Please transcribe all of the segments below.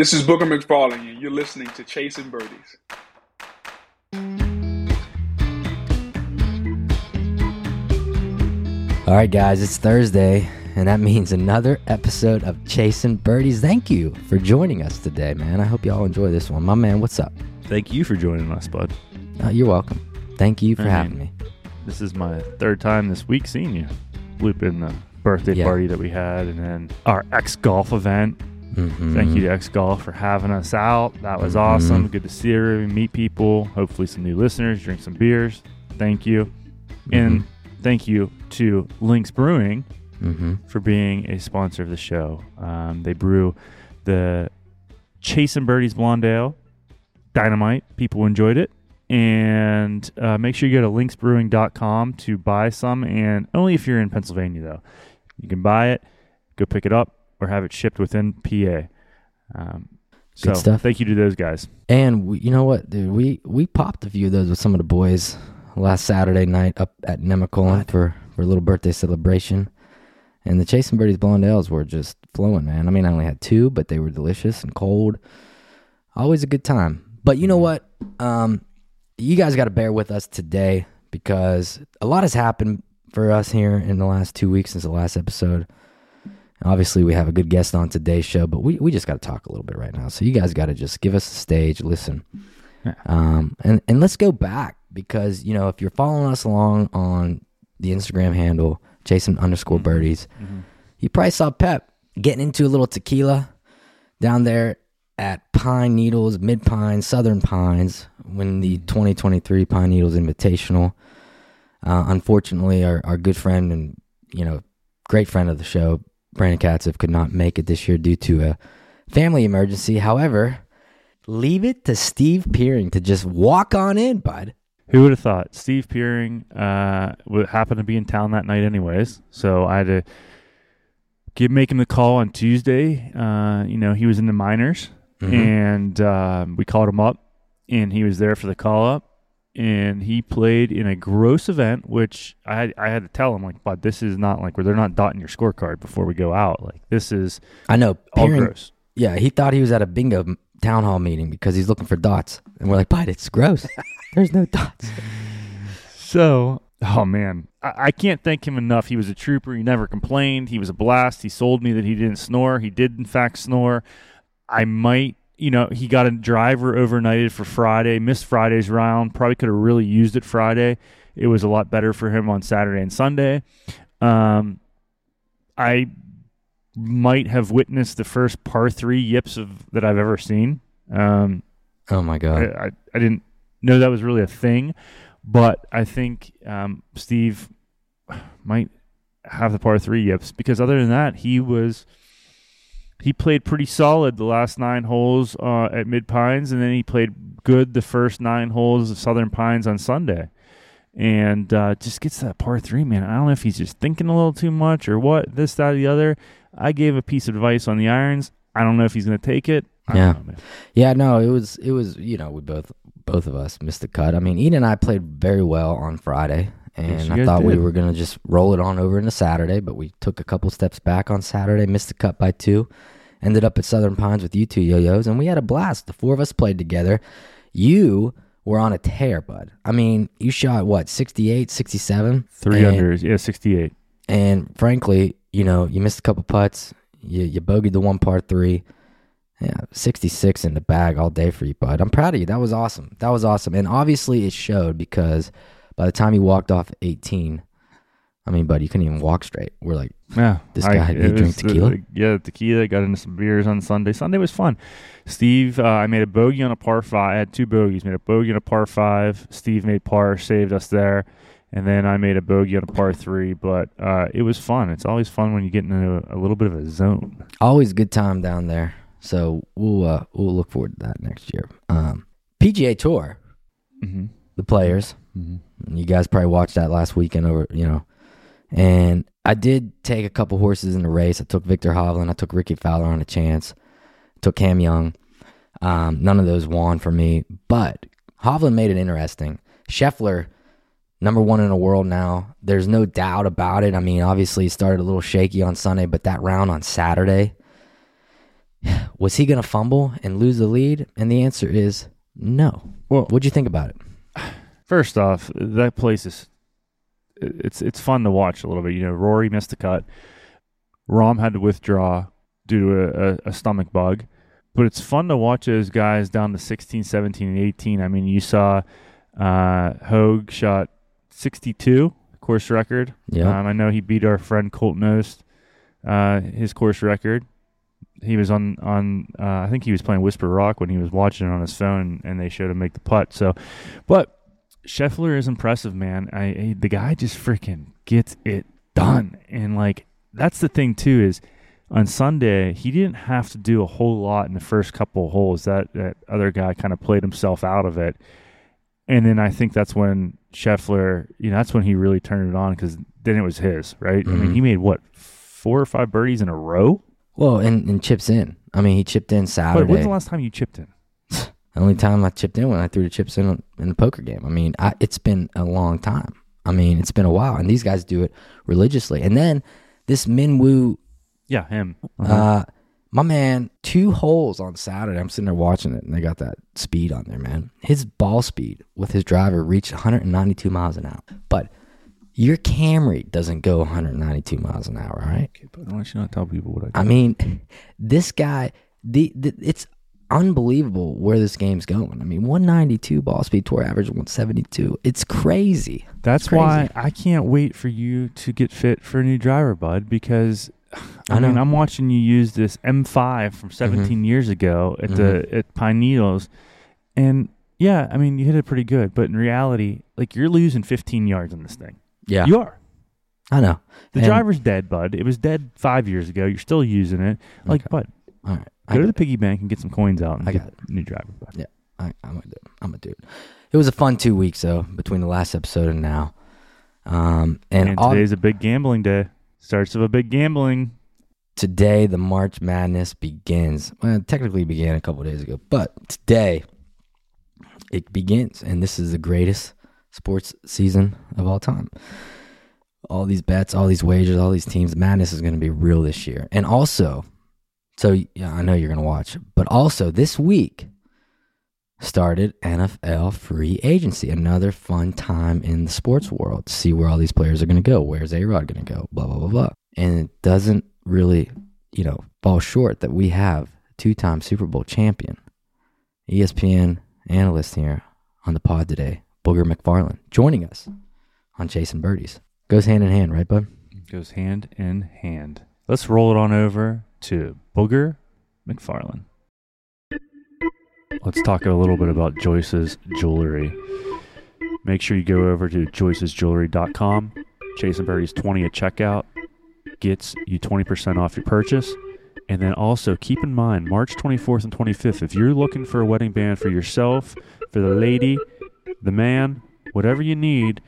This is Booger McFarland, and you're listening to Chasing Birdies. All right, guys, it's Thursday, and that means another episode of Chasing Birdies. Thank you for joining us today, man. I hope y'all enjoy this one. My man, what's up? Thank you for joining us, bud. Uh, you're welcome. Thank you for I having mean, me. This is my third time this week seeing you. Loop in the birthday Yeah. party that we had, and then our X Golf event. Mhm. Thank you to X Golf for having us out. That was Mhm. awesome. Good to see everybody, meet people, hopefully some new listeners, drink some beers. Thank you. And thank you to Lynx Brewing Mhm. for being a sponsor of the show. Um, they brew the Chasing Birdies Blonde Ale, Dynamite. People enjoyed it. And uh, make sure you go to lynxbrewing.com to buy some. And only if you're in Pennsylvania, though. You can buy it, go pick it up, or have it shipped within PA. Um, so Good stuff. thank you to those guys. And we, you know what, dude? We we popped a few of those with some of the boys last Saturday night up at Nemacolin for for a little birthday celebration. And the Chasing Birdies blonde ales were just flowing, man. I mean, I only had two, but they were delicious and cold. Always a good time. But you know what? Um, you guys got to bear with us today because a lot has happened for us here in the last two weeks since the last episode. Obviously, we have a good guest on today's show, but we, we just got to talk a little bit right now. So you guys got to just give us the stage, listen, um, and and let's go back because you know if you're following us along on the Instagram handle chasin underscore Mhm. birdies, you probably saw Pep getting into a little tequila down there at Pine Needles, Mid Pines, Southern Pines, when the 2023 Pine Needles Invitational. Uh, unfortunately, our, our good friend and you know great friend of the show, Brandon Katzev, could not make it this year due to a family emergency. However, leave it to Steve Peering to just walk on in, bud. Who would have thought? Steve Peering uh, would happen to be in town that night, anyways. So I had to give make him the call on Tuesday. Uh, you know, he was in the minors, Mhm. and um, we called him up, and he was there for the call up, and he played in a gross event, which I had, I had to tell him like, but this is not like where they're not dotting your scorecard before we go out. Like this is I know. all Peering, gross. Yeah, he thought he was at a bingo town hall meeting because he's looking for dots, and we're like, "Bud, it's gross. There's no dots." So, oh man, I, I can't thank him enough. He was a trooper. He never complained. He was a blast. He sold me that he didn't snore. He did, in fact, snore. I might, you know, he got a driver overnighted for Friday, missed Friday's round. Probably could have really used it Friday. It was a lot better for him on Saturday and Sunday. Um, I might have witnessed the first par three yips of that I've ever seen. Um, Oh my I, god. I, I didn't know that was really a thing, but I think um, Steve might have the par three yips because other than that, he was he played pretty solid the last nine holes uh, at Mid Pines, and then he played good the first nine holes of Southern Pines on Sunday. And uh, just gets that par three, man. I don't know if he's just thinking a little too much or what, this, that, or the other. I gave a piece of advice on the irons. I don't know if he's going to take it. I Yeah. don't know, man. Yeah, no, it was it was you know we both both of us missed the cut. I mean, Eden and I played very well on Friday, and you I thought we were gonna just roll it on over into Saturday, but we took a couple steps back on Saturday, missed the cut by two, ended up at Southern Pines with you two yo-yos, and we had a blast. The four of us played together. You were on a tear, bud. I mean, you shot what 68, 67? Three And- unders, yeah, sixty-eight. And frankly, you know, you missed a couple putts. You you bogeyed the one par three. Yeah, 66 in the bag all day for you, bud. I'm proud of you. That was awesome. That was awesome. And obviously it showed because by the time he walked off 18, I mean, buddy, you couldn't even walk straight. We're like, Yeah, This guy, he drink was the- tequila? yeah, tequila. Got into some beers on Sunday. Sunday was fun. Steve, uh, I made a bogey on a par five. I had two bogeys. Made a bogey on a par five. Steve made par, saved us there, and then I made a bogey on a par three. But uh, it was fun. It's always fun when you get into a, a little bit of a zone. always good time down there. So we'll uh, we'll look forward to that next year. Um, PGA Tour, Mm-hmm. The players. Mm-hmm. You guys probably watched that last weekend over, you know. And I did take a couple horses in the race. I took Viktor Hovland. I took Rickie Fowler on a chance. Took Cam Young. Um, none of those won for me. But Hovland made it interesting. Scheffler, number one in the world now. There's no doubt about it. I mean, obviously, he started a little shaky on Sunday, but that round on Saturday, Was he going to fumble and lose the lead? And the answer is no. Well- what'd you think about it? First off, that place is it's it's fun to watch a little bit. You know, Rory missed the cut. Rahm had to withdraw due to a, a, a stomach bug. But it's fun to watch those guys down to 16, 17, and 18. I mean, you saw uh, Hoge shot 62 course record. Yeah. Um, I know he beat our friend Colt Knost, uh, his course record. He was on on. Uh, I think he was playing Whisper Rock when he was watching it on his phone, and they showed him make the putt. So, but Scheffler is impressive, man. I, I the guy just freaking gets it done, and like that's the thing too is on Sunday he didn't have to do a whole lot in the first couple of holes. That that other guy kind of played himself out of it, and then I think that's when Scheffler, you know, that's when he really turned it on because then it was his, right? I mean, Mhm. he made what four or five birdies in a row. Well, and, and chips in. I mean, he chipped in Saturday. when's the last time you chipped in? The only time I chipped in when I threw the chips in in the poker game. I mean, I, it's been a long time. I mean, it's been a while, and these guys do it religiously. And then this Min Woo, Yeah, him. uh, my man, two holes on Saturday. I'm sitting there watching it, and they got that speed on there, man. His ball speed with his driver reached 192 miles an hour, but your Camry doesn't go 192 miles an hour, right? Okay, but why don't you not tell people what I? I mean, this guy, the, the it's unbelievable where this game's going. I mean, 192 ball speed, tour average 172. It's crazy. That's crazy. why I can't wait for you to get fit for a new driver, bud. Because I, I mean, I'm watching you use this M5 from mm-hmm. 17 years ago at the mm-hmm. at Pine Needles, and yeah, I mean, you hit it pretty good. But in reality, like you're losing 15 yards on this thing. Yeah, You are. I know. The And- driver's dead, bud. It was dead five years ago. You're still using it. Like, Okay. bud, All right, go to the piggy bank and get some coins out and I get got a new driver, bud. I, I'm gonna do it. I'm gonna do it. It was a fun two weeks though between the last episode and now. Um, and, And, all, today's a big gambling day. Starts of a big gambling. today the March Madness begins. Well, it technically began a couple days ago, but today it begins, and this is the greatest sports season of all time. All these bets, all these wagers, all these teams. Madness is going to be real this year, and also, so yeah, I know you're going to watch, but also this week started NFL free agency. Another fun time in the sports world to see where all these players are going to go. Where's A Rod going to go? Blah, blah, blah, blah. And it doesn't really, you know, fall short that we have two time Super Bowl champion, ESPN analyst here on the pod today, Booger McFarland, joining us on Chasing Birdies. Goes hand in hand, right, bud? goes hand in hand. Let's roll it on over to Booger McFarland. Let's talk a little bit about Joyce's jewelry. Make sure you go over to joycesjewelry.com. Chasing Birdies 20 at checkout gets you 20% off your purchase. And then also keep in mind, March 24th and 25th, if you're looking for a wedding band for yourself, for the lady, the man, whatever you need,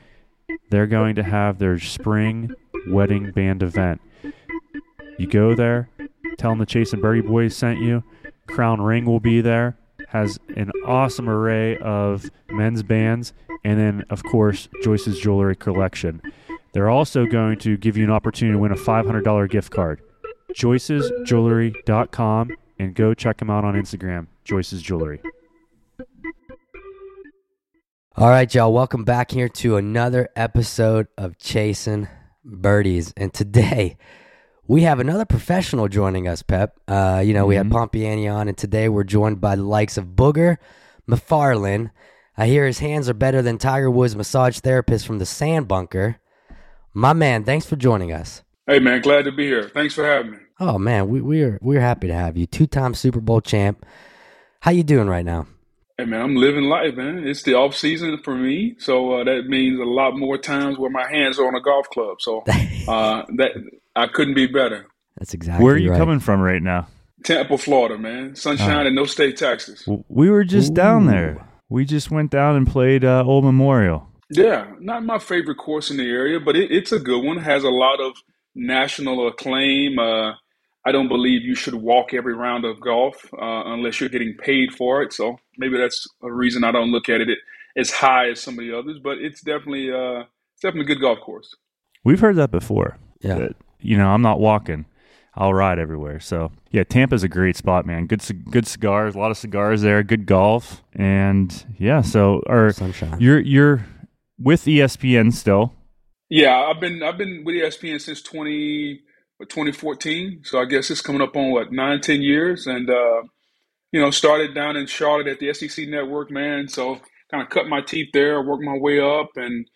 they're going to have their spring wedding band event. You go there, tell them the Chase and Birdie Boys sent you. Crown Ring will be there, has an awesome array of men's bands, and then, of course, Joyce's Jewelry Collection. They're also going to give you an opportunity to win a $500 gift card. Joyce'sJewelry.com and go check them out on Instagram, Joyce's Jewelry. All right, y'all. Welcome back here to another episode of Chasing Birdies. And today we have another professional joining us, Pep. Uh, you know, we had. Pompiani on, and today we're joined by the likes of Booger McFarland. I hear his hands are better than Tiger Woods' massage therapist from the Sand Bunker. My man, thanks for joining us. Hey man, glad to be here. Thanks for having me. Oh man, we, we're we're happy to have you. Two time Super Bowl champ. How you doing right now? Hey man, I'm living life, man. It's the off season for me, so uh, that means a lot more times where my hands are on a golf club. So uh, that I couldn't be better. That's exactly Where are you right. coming from right now? Tampa, Florida, man. Sunshine and no state taxes. We were just down there. We just went down and played uh, Old Memorial. Yeah, not my favorite course in the area, but it, it's a good one. It Has a lot of national acclaim. Uh, I don't believe you should walk every round of golf uh, unless you're getting paid for it. So maybe that's a reason I don't look at it as high as some of the others. But it's definitely uh, it's definitely a good golf course. We've heard that before. Yeah. That, you know, I'm not walking. I'll ride everywhere. So yeah, Tampa's a great spot, man. Good good cigars, a lot of cigars there. Good golf, and yeah. So or Sunshine. you're you're with ESPN still. Yeah, I've been I've been with ESPN since 20, 2014. So I guess it's coming up on what nine, ten years, and uh, you know started down in Charlotte at the SEC Network, man. So kind of cut my teeth there, worked my way up, and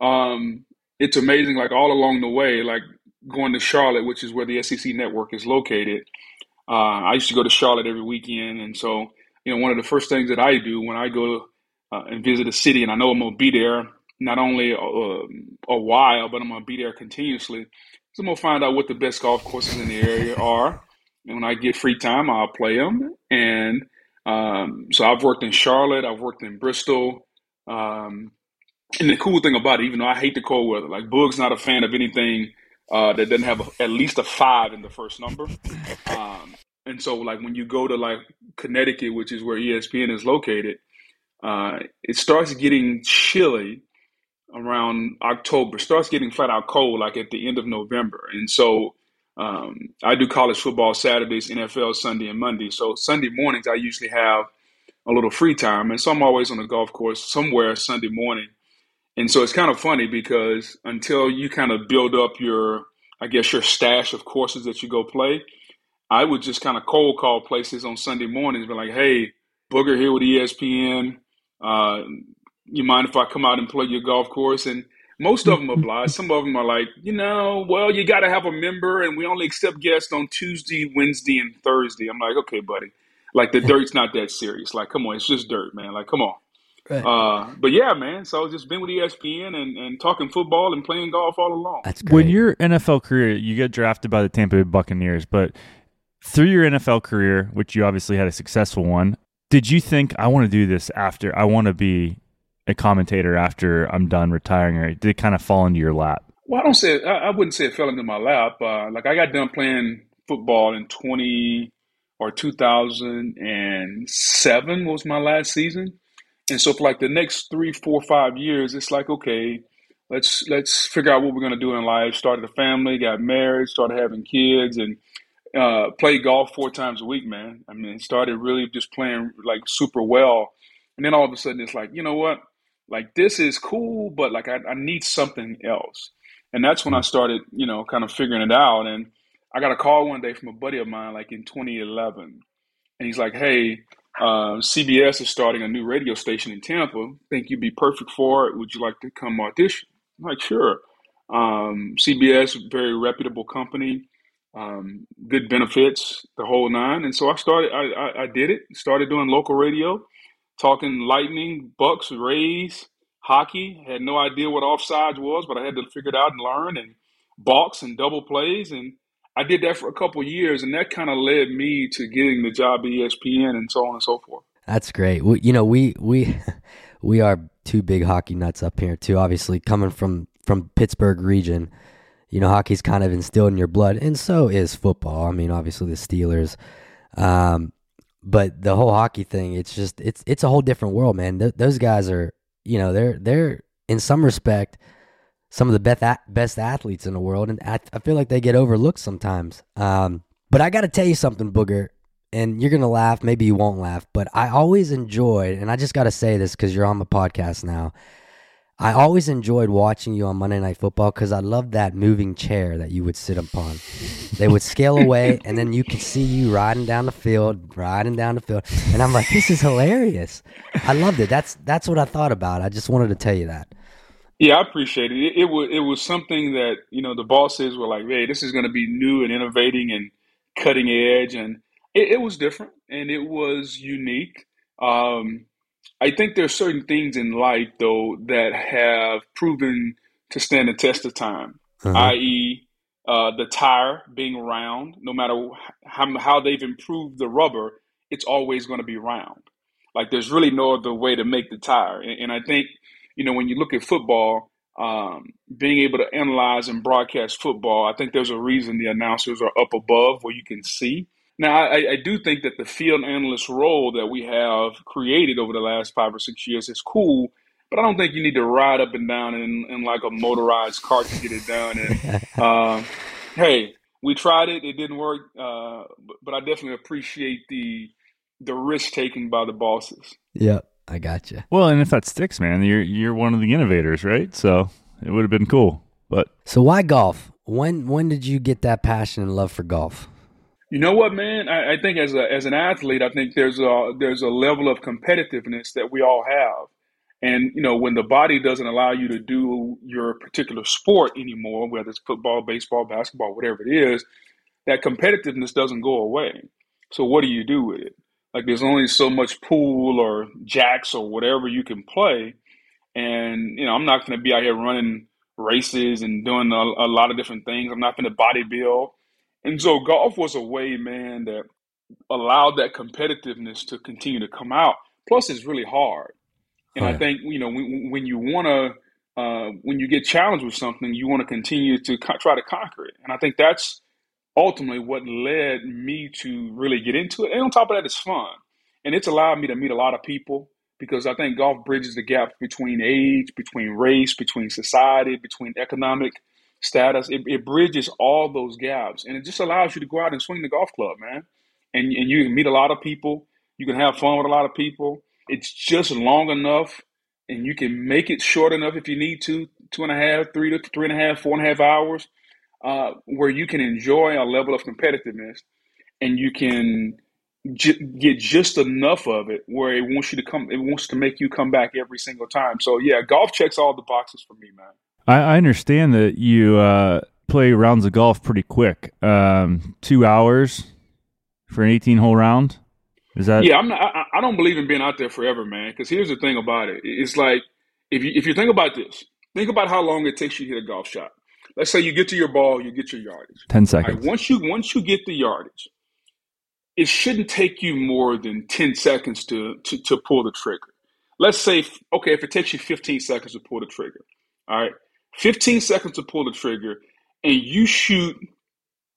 um, it's amazing. Like all along the way, like going to Charlotte, which is where the SEC Network is located. Uh, I used to go to Charlotte every weekend, and so you know one of the first things that I do when I go uh, and visit a city, and I know I'm gonna be there not only uh, a while, but I'm gonna be there continuously. So I'm gonna find out what the best golf courses in the area are, and when I get free time, I'll play them. And um, so I've worked in Charlotte, I've worked in Bristol. Um, and the cool thing about it, even though I hate the cold weather, like Boog's not a fan of anything uh, that doesn't have a, at least a five in the first number. Um, and so, like when you go to like Connecticut, which is where ESPN is located, uh, it starts getting chilly around October. Starts getting flat out cold, like at the end of November. And so, um, I do college football Saturdays, NFL Sunday and Monday. So Sunday mornings, I usually have a little free time, and so I'm always on the golf course somewhere Sunday morning and so it's kind of funny because until you kind of build up your, I guess, your stash of courses that you go play, I would just kind of cold call places on Sunday mornings, be like, hey, Booger here with ESPN. Uh, you mind if I come out and play your golf course? And most of them oblige. Some of them are like, you know, well, you got to have a member, and we only accept guests on Tuesday, Wednesday, and Thursday. I'm like, okay, buddy. Like the dirt's not that serious. Like, come on, it's just dirt, man. Like, come on. Right. Uh, but yeah, man. So just been with ESPN and, and talking football and playing golf all along. That's great. When your NFL career, you get drafted by the Tampa Bay Buccaneers, but through your NFL career, which you obviously had a successful one, did you think I want to do this after I want to be a commentator after I'm done retiring, or did it kind of fall into your lap? Well, I don't say I, I wouldn't say it fell into my lap. Uh, like I got done playing football in twenty or two thousand and seven was my last season. And so for like the next three, four, five years, it's like, okay, let's let's figure out what we're gonna do in life. Started a family, got married, started having kids, and uh, played golf four times a week, man. I mean, started really just playing like super well. And then all of a sudden it's like, you know what? Like this is cool, but like I, I need something else. And that's when I started, you know, kind of figuring it out. And I got a call one day from a buddy of mine, like in 2011. And he's like, hey, uh, CBS is starting a new radio station in Tampa. Think you'd be perfect for it? Would you like to come audition? I'm like, sure. Um, CBS, very reputable company, um, good benefits, the whole nine. And so I started. I, I, I, did it. Started doing local radio, talking Lightning, Bucks, Rays, hockey. Had no idea what offsides was, but I had to figure it out and learn and balks and double plays and I did that for a couple years, and that kind of led me to getting the job at ESPN and so on and so forth. That's great. We, you know, we we we are two big hockey nuts up here too. Obviously, coming from from Pittsburgh region, you know, hockey's kind of instilled in your blood, and so is football. I mean, obviously the Steelers, um, but the whole hockey thing, it's just it's it's a whole different world, man. Th- those guys are, you know, they're they're in some respect some of the best best athletes in the world, and I, I feel like they get overlooked sometimes. Um, but I got to tell you something, Booger, and you're gonna laugh. Maybe you won't laugh, but I always enjoyed, and I just got to say this because you're on the podcast now. I always enjoyed watching you on Monday Night Football because I loved that moving chair that you would sit upon. they would scale away, and then you could see you riding down the field, riding down the field, and I'm like, this is hilarious. I loved it. That's that's what I thought about. I just wanted to tell you that. Yeah, I appreciate it. it. It, was it was something that you know the bosses were like, "Hey, this is going to be new and innovating and cutting edge," and it, it was different and it was unique. Um, I think there's certain things in life though that have proven to stand the test of time, uh-huh. i.e., uh, the tire being round. No matter how, how they've improved the rubber, it's always going to be round. Like there's really no other way to make the tire, and, and I think you know, when you look at football, um, being able to analyze and broadcast football, I think there's a reason the announcers are up above where you can see. Now, I, I, do think that the field analyst role that we have created over the last five or six years is cool, but I don't think you need to ride up and down in, in like a motorized cart to get it done. And uh, hey, we tried it; it didn't work. Uh, but, I definitely appreciate the the risk taken by the bosses. Yep, I got you. Well, and if that sticks, man, you're you're one of the innovators, right? So it would have been cool. But So why golf? When when did you get that passion and love for golf? You know what, man? I, I think as a as an athlete, I think there's a there's a level of competitiveness that we all have, and you know when the body doesn't allow you to do your particular sport anymore, whether it's football, baseball, basketball, whatever it is, that competitiveness doesn't go away. So what do you do with it? Like there's only so much pool or jacks or whatever you can play, and you know I'm not going to be out here running races and doing a, a lot of different things. I'm not going to body build. And so golf was a way, man, that allowed that competitiveness to continue to come out. Plus, it's really hard. And I think you know when, when you want to, uh, when you get challenged with something, you want to continue to co- try to conquer it. And I think that's ultimately what led me to really get into it. And on top of that, it's fun, and it's allowed me to meet a lot of people because I think golf bridges the gap between age, between race, between society, between economic status. It, it bridges all those gaps, and it just allows you to go out and swing the golf club, man. And and you can meet a lot of people. You can have fun with a lot of people. It's just long enough, and you can make it short enough if you need to, two and a half, three to three and a half, four and a half hours, uh, where you can enjoy a level of competitiveness, and you can j- get just enough of it where it wants you to come. It wants to make you come back every single time. So yeah, golf checks all the boxes for me, man. I, I understand that you uh, play rounds of golf pretty quick. Um, two hours for an 18 hole round. Is that Yeah, I'm not, I, I don't believe in being out there forever, man. Because here's the thing about it: it's like if you if you think about this, think about how long it takes you to hit a golf shot. Let's say you get to your ball, you get your yardage. 10 All right, seconds? once you once you get the yardage, it shouldn't take you more than ten seconds to to, to pull the trigger. Let's say, okay, if it takes you 15 seconds to pull the trigger, all right, 15 seconds to pull the trigger, and you shoot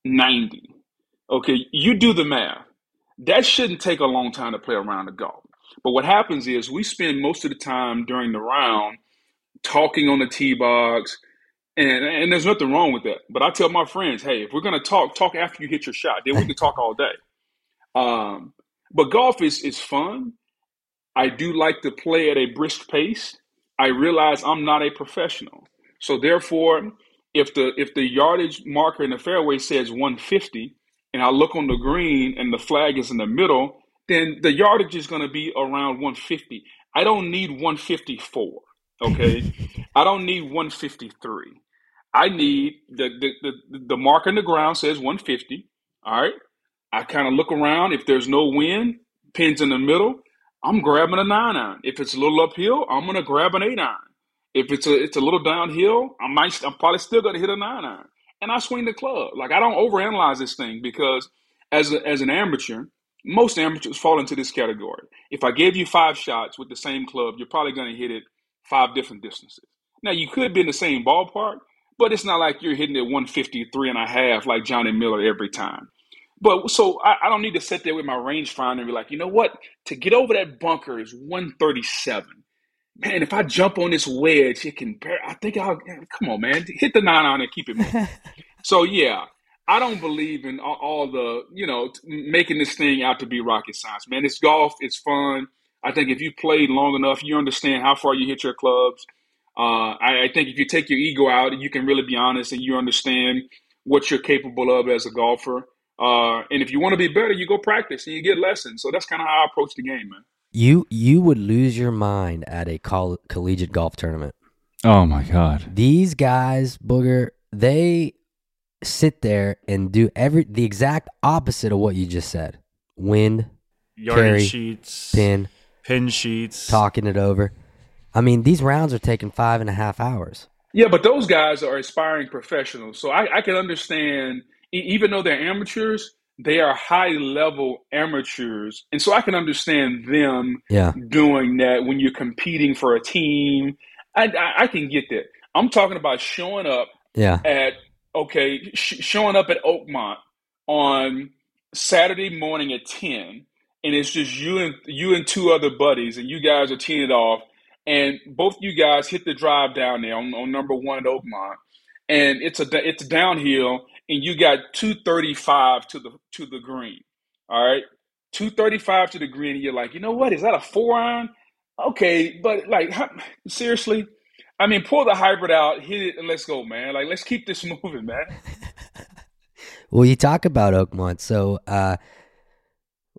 90. Okay, you do the math. That shouldn't take a long time to play around the golf. But what happens is we spend most of the time during the round talking on the tee box, and and there's nothing wrong with that. But I tell my friends, hey, if we're gonna talk, talk after you hit your shot. Then we can talk all day. Um, but golf is is fun. I do like to play at a brisk pace. I realize I'm not a professional, so therefore, if the if the yardage marker in the fairway says 150, and I look on the green and the flag is in the middle, then the yardage is going to be around 150. I don't need 154. Okay, I don't need 153. I need the the the, the mark on the ground says 150. All right. I kind of look around. If there's no wind, pins in the middle, I'm grabbing a nine iron. If it's a little uphill, I'm gonna grab an eight iron. If it's a it's a little downhill, I might I'm probably still gonna hit a nine iron. And I swing the club. Like I don't overanalyze this thing because as a, as an amateur, most amateurs fall into this category. If I gave you five shots with the same club, you're probably gonna hit it five different distances. Now you could be in the same ballpark, but it's not like you're hitting it 153 and a half like Johnny Miller every time. But so I, I don't need to sit there with my rangefinder and be like, you know what? To get over that bunker is 137. Man, if I jump on this wedge, it can. I think I'll. Come on, man, hit the nine on and keep it moving. so yeah, I don't believe in all, all the you know t- making this thing out to be rocket science. Man, it's golf. It's fun. I think if you played long enough, you understand how far you hit your clubs. Uh, I, I think if you take your ego out, you can really be honest and you understand what you're capable of as a golfer. Uh, and if you want to be better, you go practice and you get lessons. So that's kind of how I approach the game, man. You you would lose your mind at a coll- collegiate golf tournament. Oh my god. These guys, booger, they sit there and do every the exact opposite of what you just said. Wind, Yardage Carry, sheets, pin, pin sheets. talking it over. I mean, these rounds are taking five and a half hours. Yeah, but those guys are aspiring professionals. So I, I can understand, even though they're amateurs, they are high level amateurs. And so I can understand them Yeah. doing that when you're competing for a team. I, I, I can get that. I'm talking about showing up Yeah. at, okay, sh- showing up at Oakmont on Saturday morning at 10, and it's just you and you and two other buddies, and you guys are teeing it off, and both you guys hit the drive down there on, on number one at Oakmont, and it's a it's downhill, and you got 235 to the to the green. All right. 235 to the green, and you're like, you know what? Is that a four iron? Okay, but like how, seriously, I mean, pull the hybrid out, hit it, and let's go, man. Like, let's keep this moving, man. well, you talk about Oakmont, so uh,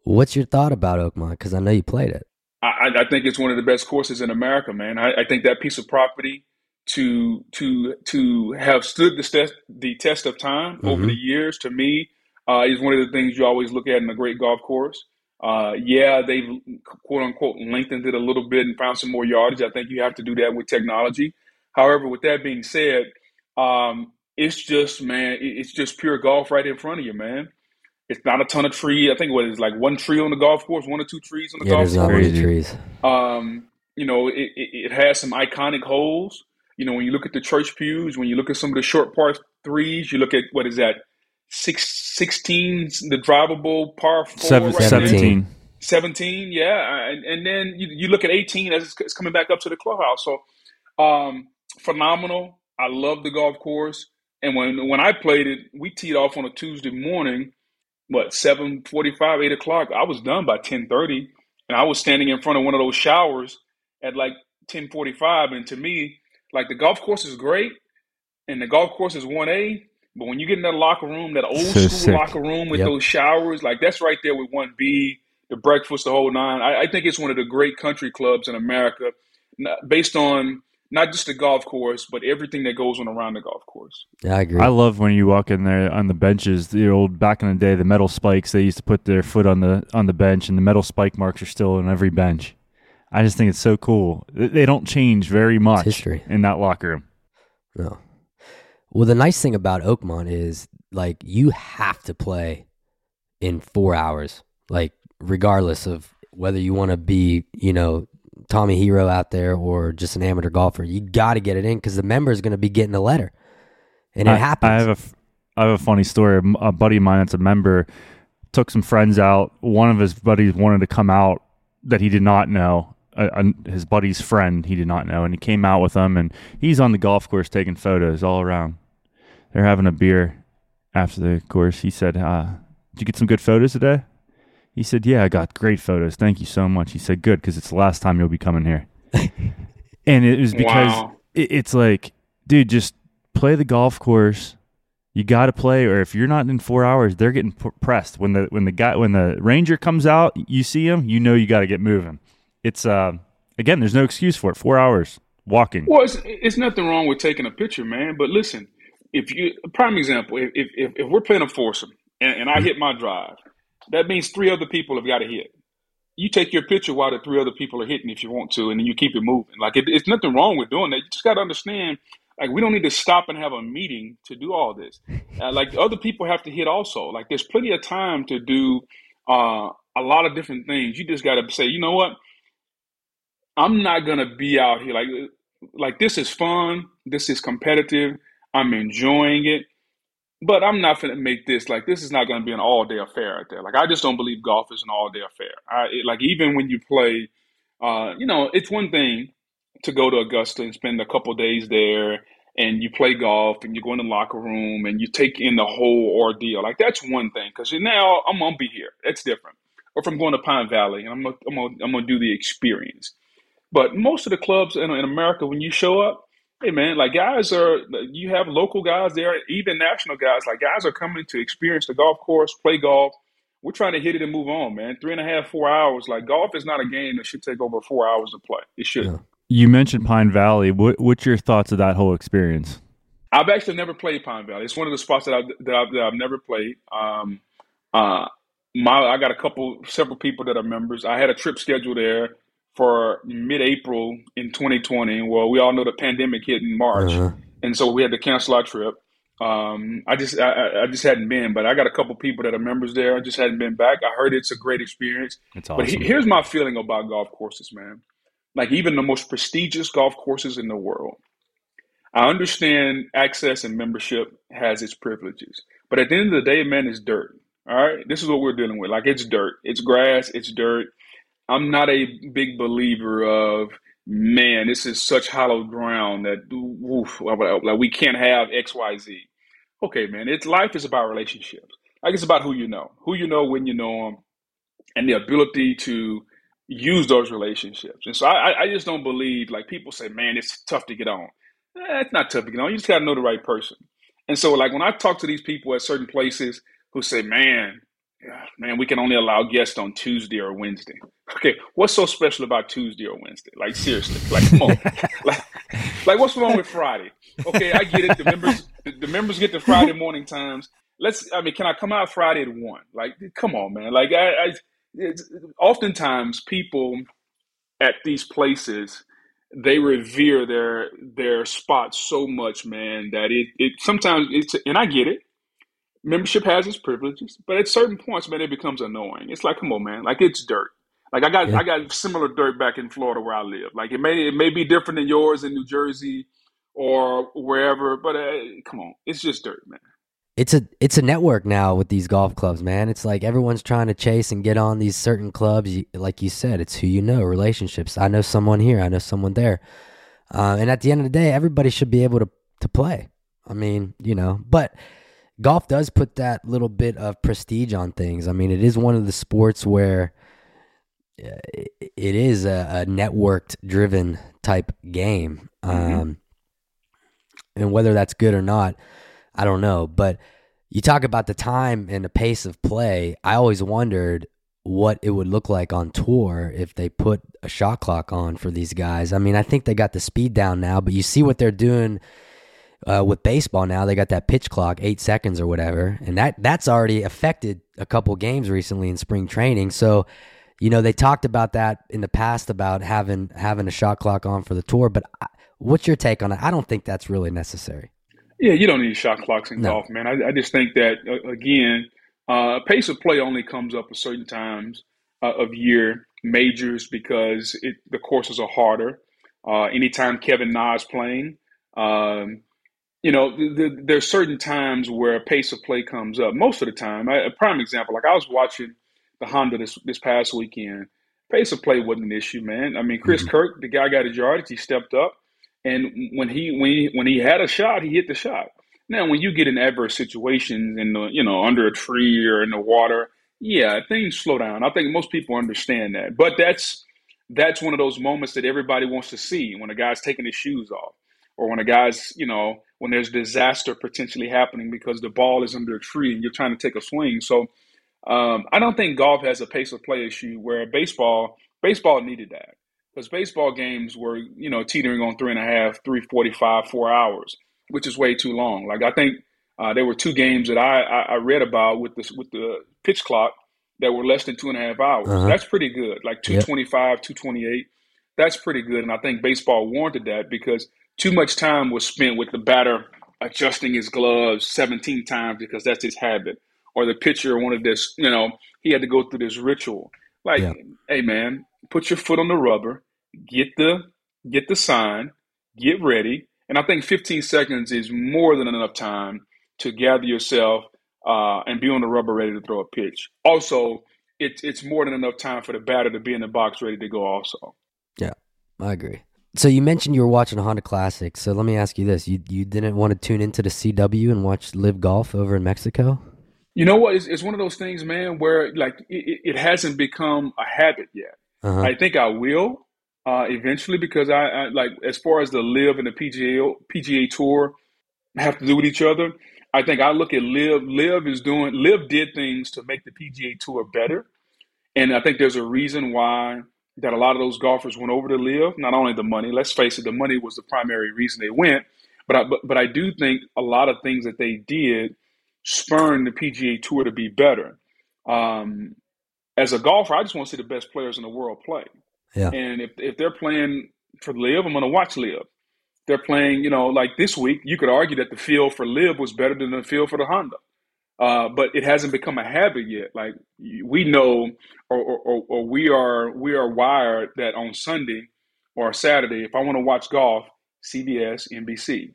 what's your thought about Oakmont? Because I know you played it. I, I, think it's one of the best courses in America, man. I, I think that piece of property to to to have stood the test the test of time mm-hmm. over the years to me uh, is one of the things you always look at in a great golf course. Uh, yeah, they've quote unquote lengthened it a little bit and found some more yardage. I think you have to do that with technology. However, with that being said, um, it's just man, it's just pure golf right in front of you, man. It's not a ton of tree. I think what is like one tree on the golf course, one or two trees on the yeah, golf there's course. Not many trees. Um, you know, it, it, it, has some iconic holes. You know, when you look at the church pews, when you look at some of the short par threes, you look at what is that six, 16, the drivable par four, Seven, right 17. 17, yeah, and, and then you, you look at 18 as it's, it's coming back up to the clubhouse. So, um, phenomenal. I love the golf course. And when when I played it, we teed off on a Tuesday morning what seven forty five, eight o'clock. I was done by ten thirty, and I was standing in front of one of those showers at like ten forty five. And to me, like the golf course is great, and the golf course is one A. But when you get in that locker room, that old so school sick. locker room with yep. those showers, like that's right there with one B, the breakfast, the whole nine. I, I think it's one of the great country clubs in America, based on not just the golf course, but everything that goes on around the golf course. Yeah, I agree. I love when you walk in there on the benches. The old back in the day, the metal spikes. They used to put their foot on the on the bench, and the metal spike marks are still on every bench. I just think it's so cool. They don't change very much history. in that locker room. No. Well, the nice thing about Oakmont is like you have to play in four hours, like regardless of whether you want to be, you know, Tommy Hero out there or just an amateur golfer. You got to get it in because the member is going to be getting a letter, and it I, happens. I have a, I have a funny story. A buddy of mine that's a member took some friends out. One of his buddies wanted to come out that he did not know. Uh, his buddy's friend he did not know, and he came out with them, and he's on the golf course taking photos all around. They're having a beer after the course. He said, uh, "Did you get some good photos today?" He said, Yeah, I got great photos. Thank you so much. He said, Good, because it's the last time you'll be coming here. and it was because wow. it, it's like, dude, just play the golf course. You got to play, or if you're not in four hours, they're getting pressed. When the when the guy when the ranger comes out, you see him, you know you got to get moving. It's uh again, there's no excuse for it. Four hours walking. Well, it's, it's nothing wrong with taking a picture, man. But listen, if you prime example, if if, if we're playing a foursome and, and I mm-hmm. hit my drive, that means three other people have got to hit. You take your picture while the three other people are hitting if you want to, and then you keep it moving. Like it, it's nothing wrong with doing that. You just got to understand. Like we don't need to stop and have a meeting to do all this. Uh, like other people have to hit also. Like there's plenty of time to do uh, a lot of different things. You just got to say, you know what? I'm not gonna be out here like like this is fun. This is competitive. I'm enjoying it but I'm not going to make this like this is not going to be an all day affair out there. Like I just don't believe golf is an all day affair. I, it, like even when you play, uh, you know, it's one thing to go to Augusta and spend a couple days there and you play golf and you go in the locker room and you take in the whole ordeal. Like that's one thing because you now I'm gonna be here. That's different. Or if I'm going to Pine Valley and I'm gonna, I'm gonna, I'm gonna do the experience. But most of the clubs in, in America, when you show up, Hey man, like guys are you have local guys there, even national guys. Like guys are coming to experience the golf course, play golf. We're trying to hit it and move on, man. Three and a half, four hours. Like golf is not a game that should take over four hours to play. It should. Yeah. You mentioned Pine Valley. What, what's your thoughts of that whole experience? I've actually never played Pine Valley. It's one of the spots that I've that I've, that I've never played. Um, uh, my I got a couple, several people that are members. I had a trip scheduled there for mid-April in 2020. Well, we all know the pandemic hit in March, uh-huh. and so we had to cancel our trip. Um, I just I, I, just hadn't been, but I got a couple people that are members there. I just hadn't been back. I heard it's a great experience. It's awesome. But he, here's my feeling about golf courses, man. Like even the most prestigious golf courses in the world, I understand access and membership has its privileges, but at the end of the day, man, it's dirt. All right, this is what we're dealing with. Like it's dirt, it's grass, it's dirt. I'm not a big believer of man. This is such hollow ground that woof, like we can't have X Y Z. okay, man, it's life is about relationships. Like it's about who you know, who you know when you know them, and the ability to use those relationships. And so I, I just don't believe like people say, man, it's tough to get on. Eh, it's not tough to get on. You just got to know the right person. And so like when I talk to these people at certain places who say, man, man, we can only allow guests on Tuesday or Wednesday. Okay, what's so special about Tuesday or Wednesday? Like seriously, like come on, like, like what's wrong with Friday? Okay, I get it. The members, the, members get the Friday morning times. Let's, I mean, can I come out Friday at one? Like, come on, man. Like I, I oftentimes people at these places they revere their their spot so much, man, that it it sometimes it's and I get it. Membership has its privileges, but at certain points, man, it becomes annoying. It's like, come on, man, like it's dirt. Like I got yeah. I got similar dirt back in Florida where I live. Like it may it may be different than yours in New Jersey or wherever, but uh, come on, it's just dirt, man it's a it's a network now with these golf clubs, man. It's like everyone's trying to chase and get on these certain clubs. Like you said, it's who you know, relationships. I know someone here, I know someone there, uh, and at the end of the day, everybody should be able to to play. I mean, you know, but golf does put that little bit of prestige on things. I mean, it is one of the sports where uh, it is a, a networked driven type game, mm-hmm. um, and whether that's good or not I don't know. But you talk about the time and the pace of play. I always wondered what it would look like on tour if they put a shot clock on for these guys. I mean, I think they got the speed down now, but you see what they're doing uh, with baseball now. They got that pitch clock, eight seconds or whatever, and that that's already affected a couple games recently in spring training. So, you know, they talked about that in the past about having having a shot clock on for the tour. But I, what's your take on it? I don't think that's really necessary. Yeah, you don't need shot clocks in no. golf, man. I, I, just think that uh, again, uh, pace of play only comes up at certain times uh, of year, majors because it, the courses are harder. Uh, anytime Kevin Na is playing, um, you know, the, the, there's certain times where pace of play comes up. Most of the time, I, a prime example, like I was watching the Honda this this past weekend. Pace of play wasn't an issue, man. I mean, Chris mm-hmm. Kirk, the guy got his yardage, he stepped up. And when he when he, when he had a shot, he hit the shot. Now, when you get in adverse situations in the you know under a tree or in the water, yeah, things slow down. I think most people understand that. But that's that's one of those moments that everybody wants to see when a guy's taking his shoes off, or when a guy's you know when there's disaster potentially happening because the ball is under a tree and you're trying to take a swing. So um, I don't think golf has a pace of play issue where baseball baseball needed that because baseball games were you know teetering on three and a half, three forty five, four hours, which is way too long. Like I think uh, there were two games that I, I, I read about with the with the pitch clock that were less than two and a half hours. Uh-huh. That's pretty good. Like two twenty five, two twenty eight. That's pretty good, and I think baseball warranted that because too much time was spent with the batter adjusting his gloves 17 times because that's his habit, or the pitcher wanted this. You know, he had to go through this ritual. Like, yeah. hey man, put your foot on the rubber, get the get the sign, get ready, and I think 15 seconds is more than enough time to gather yourself uh, and be on the rubber ready to throw a pitch. Also, it's it's more than enough time for the batter to be in the box ready to go. Also, yeah, I agree. So you mentioned you were watching Honda Classic. So let me ask you this: you you didn't want to tune into the CW and watch LIV Golf over in Mexico? You know what? It's, it's one of those things, man, where like it, it hasn't become a habit yet. Uh-huh. I think I will, uh, eventually because I, I, like as far as the LIV and the PGA PGA Tour have to do with each other. I think I look at LIV. LIV is doing LIV did things to make the PGA Tour better, and I think there's a reason why that a lot of those golfers went over to LIV. Not only the money, let's face it, the money was the primary reason they went, but I, but, but I do think a lot of things that they did spurned the PGA Tour to be better. Um, as a golfer, I just want to see the best players in the world play. Yeah. And if if they're playing for LIV, I'm going to watch LIV. They're playing, you know, like this week, you could argue that the field for LIV was better than the field for the Honda. Uh, but it hasn't become a habit yet. Like we know, or, or, or we are we are wired that on Sunday or Saturday, if I want to watch golf, CBS, NBC.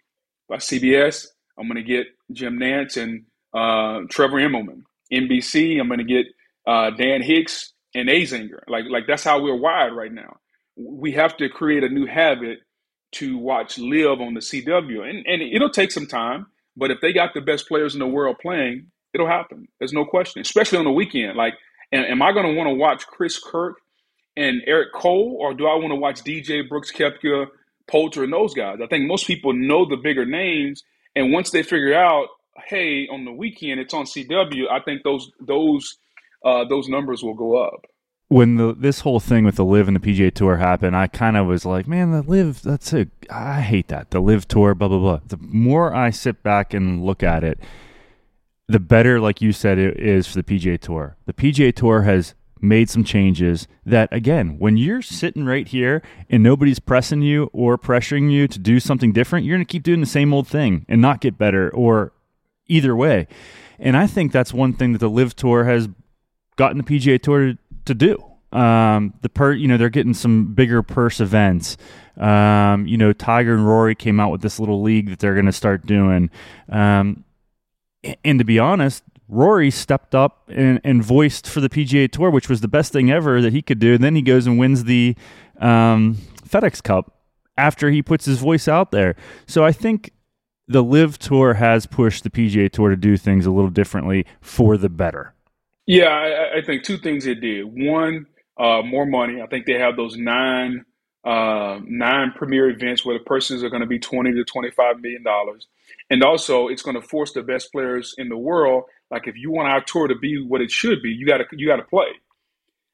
By CBS, I'm going to get Jim Nantz and uh, Trevor Immelman. NBC, I'm going to get uh, Dan Hicks and Azinger. Like like that's how we're wired right now. We have to create a new habit to watch LIV on the CW, and and it'll take some time. But if they got the best players in the world playing, it'll happen. There's no question, especially on the weekend. Like, am, I going to want to watch Chris Kirk and Eric Cole, or do I want to watch DJ Brooks Koepka, Poulter, and those guys? I think most people know the bigger names, and once they figure out, hey, on the weekend it's on CW, I think those those uh, those numbers will go up when the this whole thing with the LIV and the PGA Tour happened, I kind of was like, man, the LIV that's a, I hate that. The LIV Tour, blah blah blah. The more I sit back and look at it, the better, like you said, it is for the PGA Tour. The PGA Tour has made some changes that, again, when you're sitting right here and nobody's pressing you or pressuring you to do something different, you're going to keep doing the same old thing and not get better or either way. And I think that's one thing that the LIV Tour has gotten the PGA Tour to, do. Um, the per, you know, they're getting some bigger purse events. Um, you know, Tiger and Rory came out with this little league that they're going to start doing. Um, and to be honest, Rory stepped up and, and, voiced for the PGA Tour, which was the best thing ever that he could do. And then he goes and wins the um, FedEx Cup after he puts his voice out there. So I think the LIV Tour has pushed the PGA Tour to do things a little differently for the better. Yeah, I, I think two things it did. One, uh, more money. I think they have those nine uh, nine premier events where the purses are going to be twenty to twenty five million dollars, and also it's going to force the best players in the world. Like if you want our tour to be what it should be, you got to you got to play.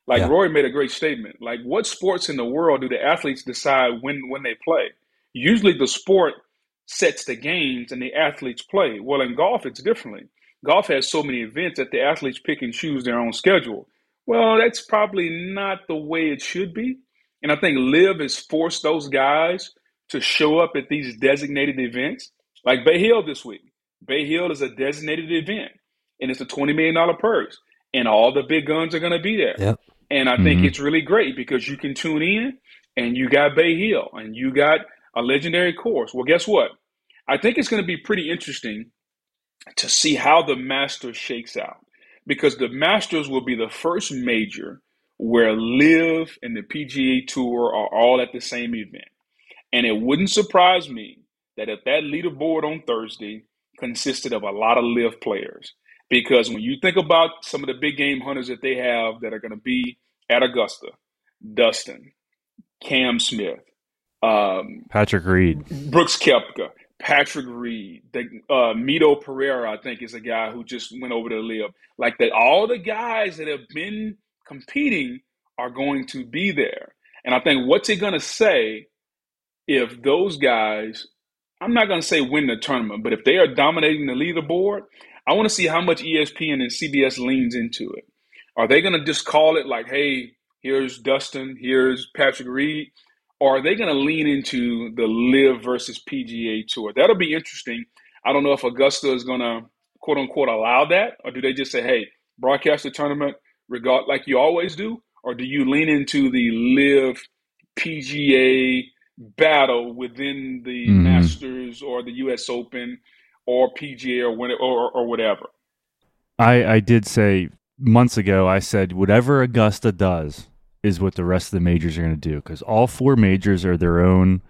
Like yeah. Rory made a great statement. Like what sports in the world do the athletes decide when when they play? Usually the sport sets the games and the athletes play. Well, in golf it's differently. Golf has so many events that the athletes pick and choose their own schedule. Well, that's probably not the way it should be. And I think LIV has forced those guys to show up at these designated events, like Bay Hill this week. Bay Hill is a designated event, and it's a $20 million purse, and all the big guns are going to be there. Yep. And I mm-hmm. think it's really great because you can tune in and you got Bay Hill and you got a legendary course. Well, guess what? I think it's going to be pretty interesting to see how the Masters shakes out. Because the Masters will be the first major where LIV and the PGA Tour are all at the same event. And it wouldn't surprise me that if that leaderboard on Thursday consisted of a lot of LIV players, because when you think about some of the big game hunters that they have that are going to be at Augusta, Dustin, Cam Smith, um, Patrick Reed, Brooks Koepka, Patrick Reed, the uh, Mito Pereira, I think is a guy who just went over to LIV. Like that, all the guys that have been competing are going to be there. And I think what's it going to say if those guys, I'm not going to say win the tournament, but if they are dominating the leaderboard, I want to see how much ESPN and CBS leans into it. Are they going to just call it like, hey, here's Dustin, here's Patrick Reed? Or are they going to lean into the LIV versus PGA tour? That'll be interesting. I don't know if Augusta is going to quote unquote allow that, or do they just say, hey, broadcast the tournament regard like you always do, or do you lean into the LIV PGA battle within the mm. Masters or the U.S. Open or PGA or, when, or, or whatever? I, I did say months ago, I said, whatever Augusta does, is what the rest of the majors are going to do because all four majors are their own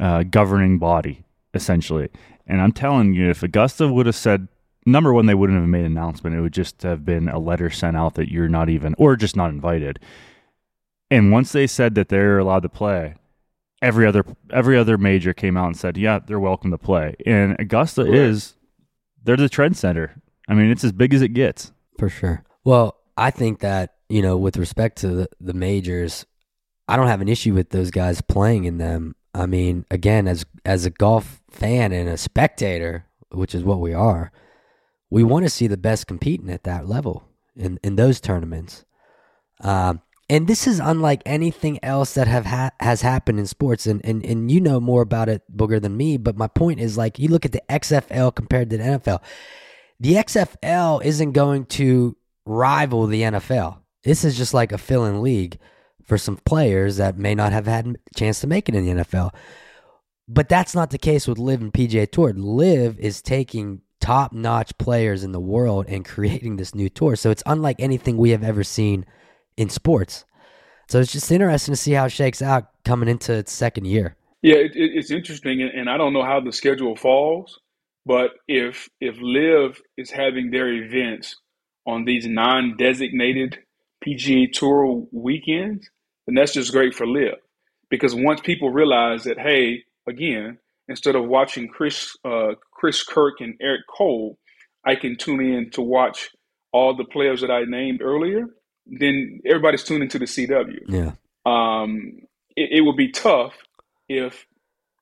uh, governing body essentially. And I'm telling you, if Augusta would have said number one, they wouldn't have made an announcement. It would just have been a letter sent out that you're not even or just not invited. And once they said that they're allowed to play, every other every other major came out and said, yeah, they're welcome to play. And Augusta is they're the trend center. I mean, it's as big as it gets. For sure. Well, I think that you know, with respect to the, the majors, I don't have an issue with those guys playing in them. I mean, again, as as a golf fan and a spectator, which is what we are, we want to see the best competing at that level in in those tournaments. Um, and this is unlike anything else that have ha- has happened in sports, and, and and you know more about it, booger, than me. But my point is, like, you look at the XFL compared to the NFL. The XFL isn't going to rival the NFL. This is just like a fill-in league for some players that may not have had a chance to make it in the NFL. But that's not the case with LIV and PGA Tour. LIV is taking top-notch players in the world and creating this new tour. So it's unlike anything we have ever seen in sports. So it's just interesting to see how it shakes out coming into its second year. Yeah, it, it, it's interesting, and I don't know how the schedule falls But if if LIV is having their events on these non-designated PGA Tour weekends, then that's just great for LIV. Because once people realize that, hey, again, instead of watching Chris uh, Chris Kirk and Eric Cole, I can tune in to watch all the players that I named earlier. Then everybody's tuning to the CW. Yeah. Um, it, it would be tough if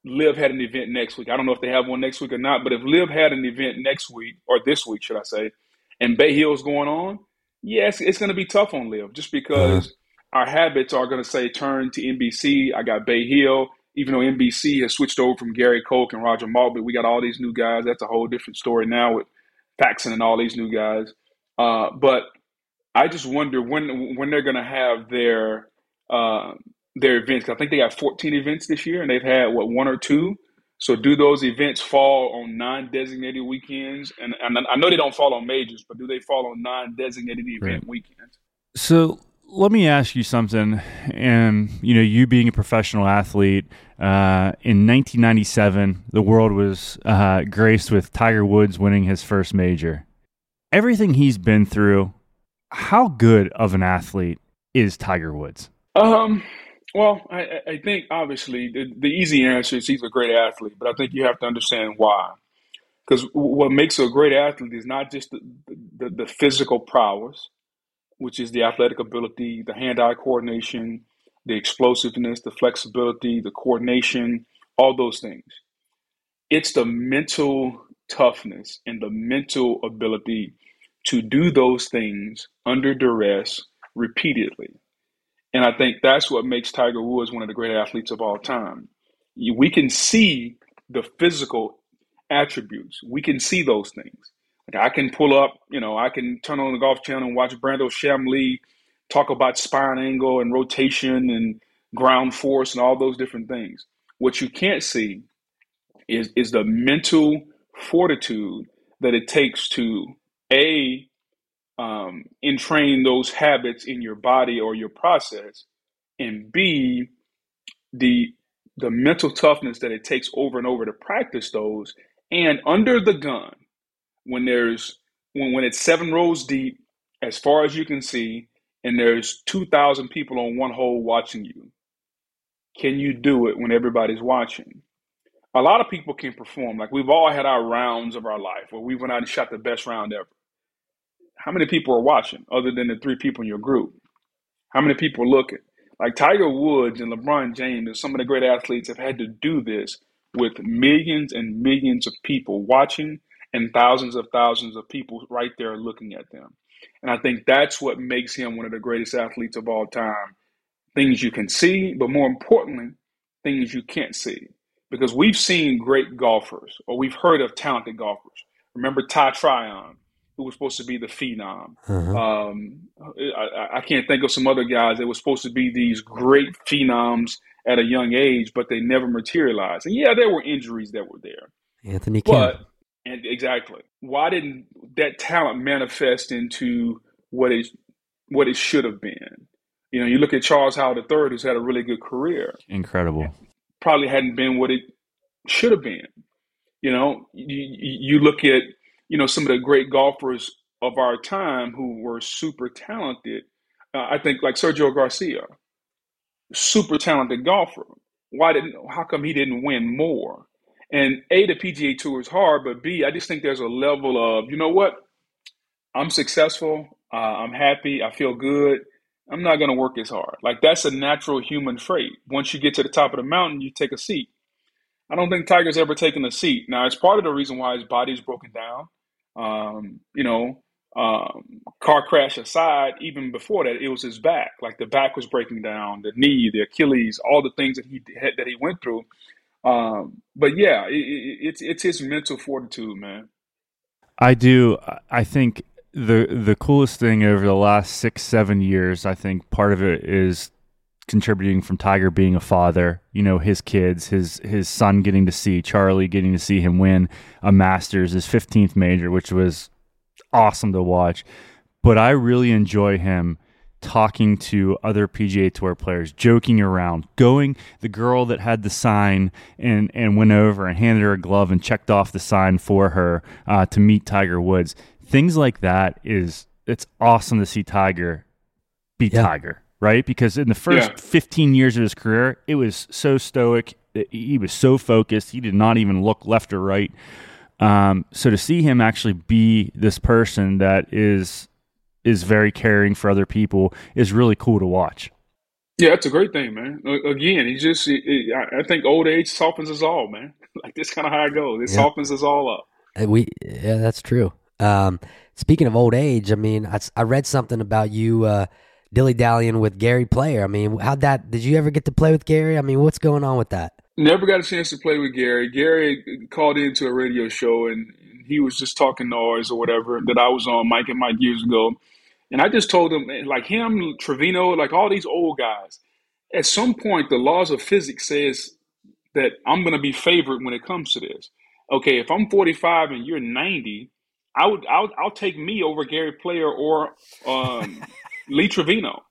LIV had an event next week. I don't know if they have one next week or not, but if LIV had an event next week or this week, should I say, and Bay Hill's going on, yes, it's going to be tough on LIV just because uh-huh. our habits are going to say turn to NBC. I got Bay Hill, even though NBC has switched over from Gary Koch and Roger Maltbie, we got all these new guys. That's a whole different story now with Faxon and all these new guys. Uh, but I just wonder when when they're going to have their uh, their events. I think they got 14 events this year, and they've had what one or two. So do those events fall on non-designated weekends? And, and I know they don't fall on majors, but do they fall on non-designated event right. weekends? So let me ask you something. And you know, you being a professional athlete, uh, in 1997, the world was uh, graced with Tiger Woods winning his first major. Everything he's been through, how good of an athlete is Tiger Woods? Um, well, I, I think obviously the, the easy answer is he's a great athlete, but I think you have to understand why. Because what makes a great athlete is not just the, the, the physical prowess, which is the athletic ability, the hand eye coordination, the explosiveness, the flexibility, the coordination, all those things. It's the mental toughness and the mental ability to do those things under duress repeatedly. And I think that's what makes Tiger Woods one of the great athletes of all time. We can see the physical attributes. We can see those things. Like I can pull up, you know, I can turn on the golf channel and watch Brandel Chamblee talk about spine angle and rotation and ground force and all those different things. What you can't see is is the mental fortitude that it takes to a um, entrain those habits in your body or your process, and B, the the mental toughness that it takes over and over to practice those, and under the gun, when there's when when it's seven rows deep, as far as you can see, and there's two thousand people on one hole watching you, can you do it when everybody's watching? A lot of people can perform. Like we've all had our rounds of our life where we went out and shot the best round ever how many people are watching other than the three people in your group? How many people are looking? Like Tiger Woods and LeBron James and some of the great athletes have had to do this with millions and millions of people watching and thousands of thousands of people right there looking at them. And I think that's what makes him one of the greatest athletes of all time. Things you can see, but more importantly, things you can't see. Because we've seen great golfers, or we've heard of talented golfers. Remember Ty Tryon, who was supposed to be the phenom. Uh-huh. Um, I, I, can't think of some other guys that were supposed to be these great phenoms at a young age, but they never materialized. And yeah, there were injuries that were there. Anthony Kim. But, and exactly. Why didn't that talent manifest into what it what it should have been? You know, you look at Charles Howell III, who's had a really good career. Incredible. Probably hadn't been what it should have been. You know, you, you look at you know, some of the great golfers of our time who were super talented. Uh, I think like Sergio Garcia, super talented golfer. Why didn't? How come he didn't win more? And a the PGA Tour is hard, but b I just think there's a level of you know what, I'm successful, uh, I'm happy, I feel good. I'm not going to work as hard. Like that's a natural human trait. Once you get to the top of the mountain, you take a seat. I don't think Tiger's ever taken a seat. Now, it's part of the reason why his body's broken down. Um, you know, um, car crash aside, even before that, it was his back. Like the back was breaking down, the knee, the Achilles, all the things that he had, that he went through. Um, but yeah, it, it, it's it's his mental fortitude, man. I do. I think the the coolest thing over the last six seven years, I think part of it is contributing from Tiger being a father, you know, his kids, his his son getting to see Charlie getting to see him win a Masters, his 15th major, which was awesome to watch. But I really enjoy him talking to other PGA Tour players, joking around, going the girl that had the sign and and went over and handed her a glove and checked off the sign for her uh, to meet Tiger Woods. Things like that is it's awesome to see Tiger be Yeah. Tiger, right? Because in the first Yeah. 15 years of his career, it was so stoic. He was so focused. He did not even look left or right. Um, so to see him actually be this person that is is very caring for other people is really cool to watch. Yeah, that's a great thing, man. Again, he just, he- he- I I think old age softens us all, man. Like this kind of how it goes. It Yeah. softens us all up. Uh, We yeah, that's true. Um, speaking of old age, I mean, I read something about you uh, dilly dallying with Gary Player. I mean, how'd that? Did you ever get to play with Gary? I mean, what's going on with that? Never got a chance to play with Gary. Gary called into a radio show and he was just talking noise or whatever that I was on, Mike and Mike years ago. And I just told him, like him, Trevino, like all these old guys, at some point the laws of physics says that I'm going to be favored when it comes to this. Okay, if I'm 45 and you're 90, I would I'll, I'll take me over Gary Player or um, Lee Trevino.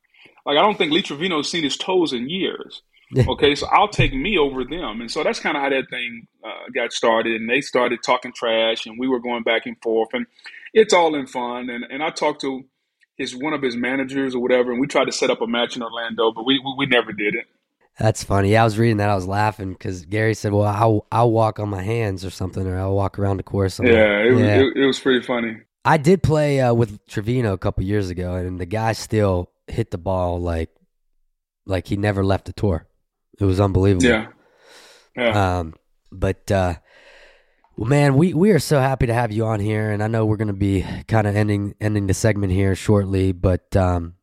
Like I don't think Lee Trevino's seen his toes in years. Okay, so I'll take me over them, and so that's kind of how that thing uh, got started. And they started talking trash, and we were going back and forth, and it's all in fun. And and I talked to his one of his managers or whatever, and we tried to set up a match in Orlando, but we we, we never did it. That's funny. Yeah, I was reading that. I was laughing because Gary said, "Well, I'll I'll walk on my hands or something, or I'll walk around the course." I'm like, Yeah, it, was yeah. It, it was pretty funny. I did play uh, with Trevino a couple years ago, and the guy still hit the ball like like he never left the tour. It was unbelievable. Yeah, yeah. Um, but uh, well, man, we we are so happy to have you on here, and I know we're going to be kind of ending ending the segment here shortly, but um,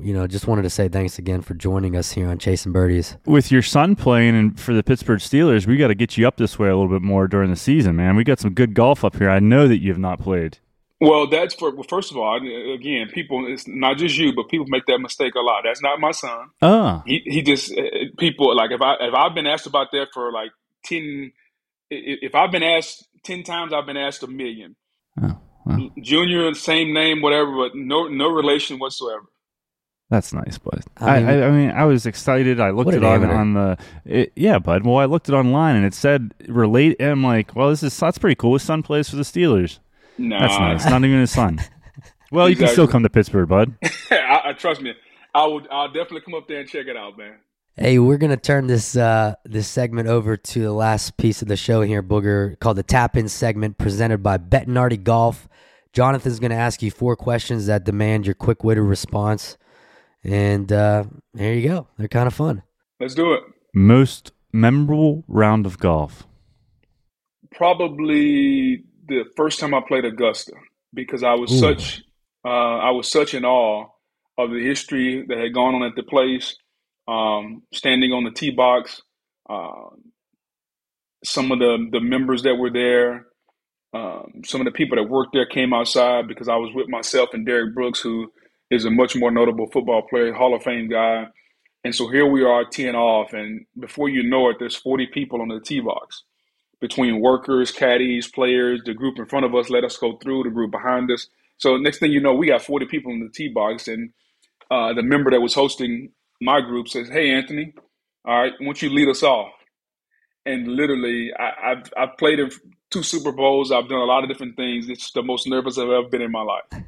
you know, just wanted to say thanks again for joining us here on Chasing Birdies. With your son playing and for the Pittsburgh Steelers, we got to get you up this way a little bit more during the season, man. We got some good golf up here. I know that you have not played. Well, that's for well, first of all, again, people. It's not just you, but people make that mistake a lot. That's not my son. Ah, He he just uh, people like if I if I've been asked about that for like ten, if I've been asked ten times, I've been asked a million. oh, well, Junior, same name, whatever, but no no relation whatsoever. that's nice, bud. I I, mean- I, I mean, I was excited. I looked it on on the it, yeah, bud. Well, I looked it online and it said relate. And I'm like, well, this is that's pretty cool. His son plays for the Steelers. No, That's nice. Not even his son. Well, you can still come to Pittsburgh, bud. I, I trust me. I would. I'll definitely come up there and check it out, man. Hey, we're gonna turn this uh, this segment over to the last piece of the show here, Booger, called the Tap In segment, presented by Bettinardi Golf. Jonathan's gonna ask you four questions that demand your quick witted response, and uh, there you go. They're kind of fun. Let's do it. Most memorable round of golf. Probably the first time I played Augusta because I was Ooh. such uh, I was such in awe of the history that had gone on at the place. Um, standing on the tee box, uh, some of the the members that were there, um, some of the people that worked there came outside because I was with myself and Derrick Brooks, who is a much more notable football player, Hall of Fame guy. And so here we are teeing off, and before you know it, there's 40 people on the tee box between workers, caddies, players. The group in front of us let us go through, the group behind us. So next thing you know, we got 40 people in the tee box, and uh, the member that was hosting my group says, "Hey, Anthony, all right, why don't you lead us off?" And literally, I, I've I've played in two Super Bowls. I've done a lot of different things. It's the most nervous I've ever been in my life.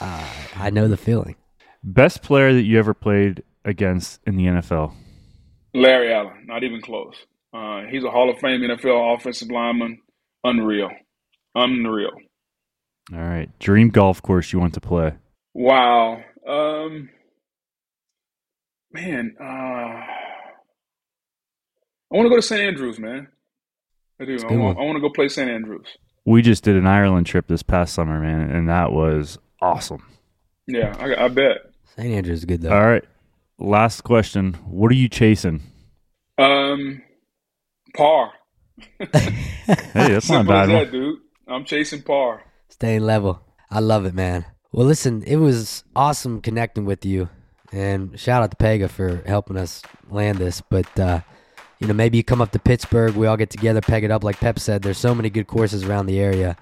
Uh, I know the feeling. Best player that you ever played against in the NFL. Larry Allen, not even close. Uh, he's a Hall of Fame NFL offensive lineman. Unreal, unreal. All right. Dream golf course you want to play. Wow. Um, man, uh, I want to go to St. Andrews, man. I do. a I good want. I want to go play St. Andrews. We just did an Ireland trip this past summer, man, and that was awesome. Yeah, I, I bet. St. Andrews is good though. All right. Last question. What are you chasing? Um, par. Hey, that's not Simple bad. that, dude. I'm chasing par. Staying level. I love it, man. Well, listen, it was awesome connecting with you, and shout out to Pega for helping us land this. But uh, you know, maybe you come up to Pittsburgh, we all get together, peg it up. Like Pep said, there's so many good courses around the area.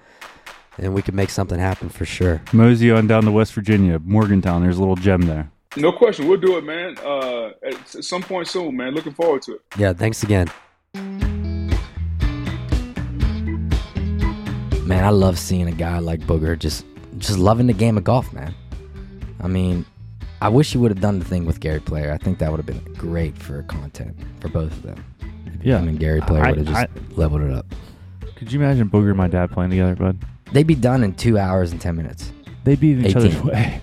and we could make something happen for sure. Mosey on down to West Virginia, Morgantown. There's a little gem there. No question. We'll do it, man. Uh, at some point soon, man. Looking forward to it. Yeah, thanks again. Man, I love seeing a guy like Booger just just loving the game of golf, man. I mean, I wish he would have done the thing with Gary Player. I think that would have been great for content for both of them. Yeah. I mean, Gary Player would have just I- leveled it up. Could you imagine Booger and my dad playing together, bud? They'd be done in two hours and ten minutes. They'd be in each 18. other's way.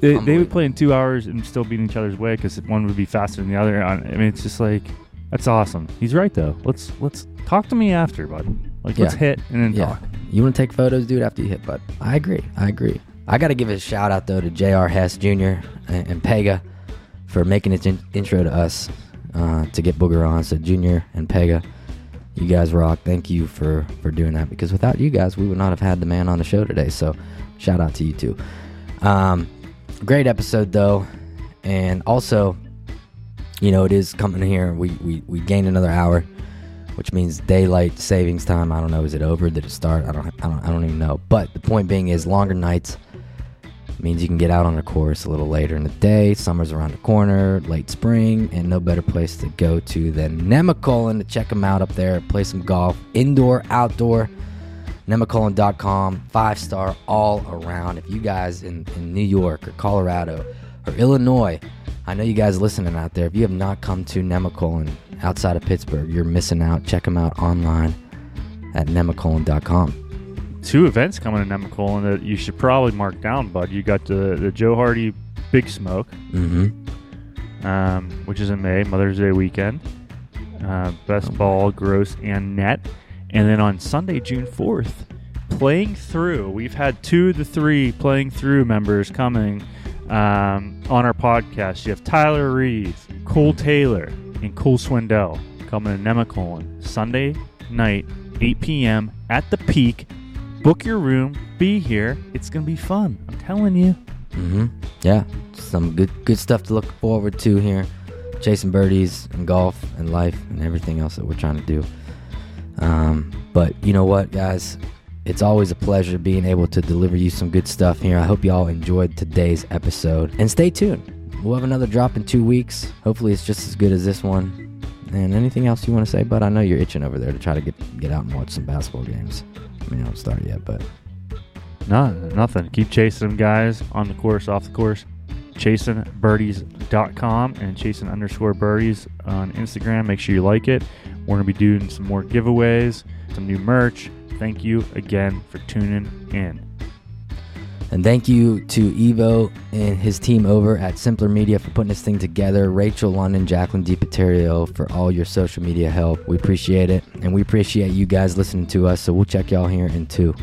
They, they would play in two hours and still be in each other's way because one would be faster than the other. I mean, it's just like that's awesome. He's right though. Let's let's talk to me after, bud. Like let's hit and then Yeah. talk. You want to take photos, dude, after you hit putt? I agree. I agree. I got to give a shout out though to J.R. Hess Jr. and, and Pega for making its in- intro to us uh, to get Booger on. So Junior and Pega, you guys rock. Thank you for for doing that because without you guys, we would not have had the man on the show today. So shout out to you too. Um, great episode though, and also, you know, it is coming here. We we we gained another hour which means daylight savings time. I don't know. Is it over? Did it start? I don't. I don't. I don't even know. But the point being is longer nights means you can get out on the course a little later in the day. Summer's around the corner, late spring, and no better place to go to than Nemacolin to check them out up there. Play some golf, indoor, outdoor. Nemacolin.com, five star all around. If you guys in, in New York or Colorado or Illinois, I know you guys listening out there. If you have not come to Nemacolin outside of Pittsburgh, you're missing out. Check them out online at nemacolin.com. Two events coming in Nemacolin that you should probably mark down, bud. You got the the Joe Hardy Big Smoke, Mm-hmm. um, which is in May, Mother's Day weekend. Uh, best Oh, ball, gross, and net. And then on Sunday, June 4th, playing through. We've had two of the three playing through members coming um, on our podcast. You have Tyler Reed, Cole Taylor, and Cole Swindell coming to Nemacolin Sunday night, 8 p.m. at the Peak. Book your room. Be here. It's gonna be fun. I'm telling you. Mm-hmm. Yeah, some good good stuff to look forward to here. Chasing birdies and golf and life and everything else that we're trying to do. Um, but you know what, guys? It's always a pleasure being able to deliver you some good stuff here. I hope y'all enjoyed today's episode. And stay tuned. We'll have another drop in two weeks. Hopefully, it's just as good as this one. And anything else you want to say, bud? I know you're itching over there to try to get get out and watch some basketball games. I mean, I don't start yet, but No, nothing. Keep chasing them guys on the course, off the course. ChasingBirdies.com and chasing underscore birdies on Instagram. Make sure you like it. We're to be doing some more giveaways, some new merch. Thank you again for tuning in. And thank you to Evo and his team over at Simpler Media for putting this thing together. Rachel London, Jacqueline DiPaterio for all your social media help. We appreciate it. And we appreciate you guys listening to us. So we'll check y'all here in two.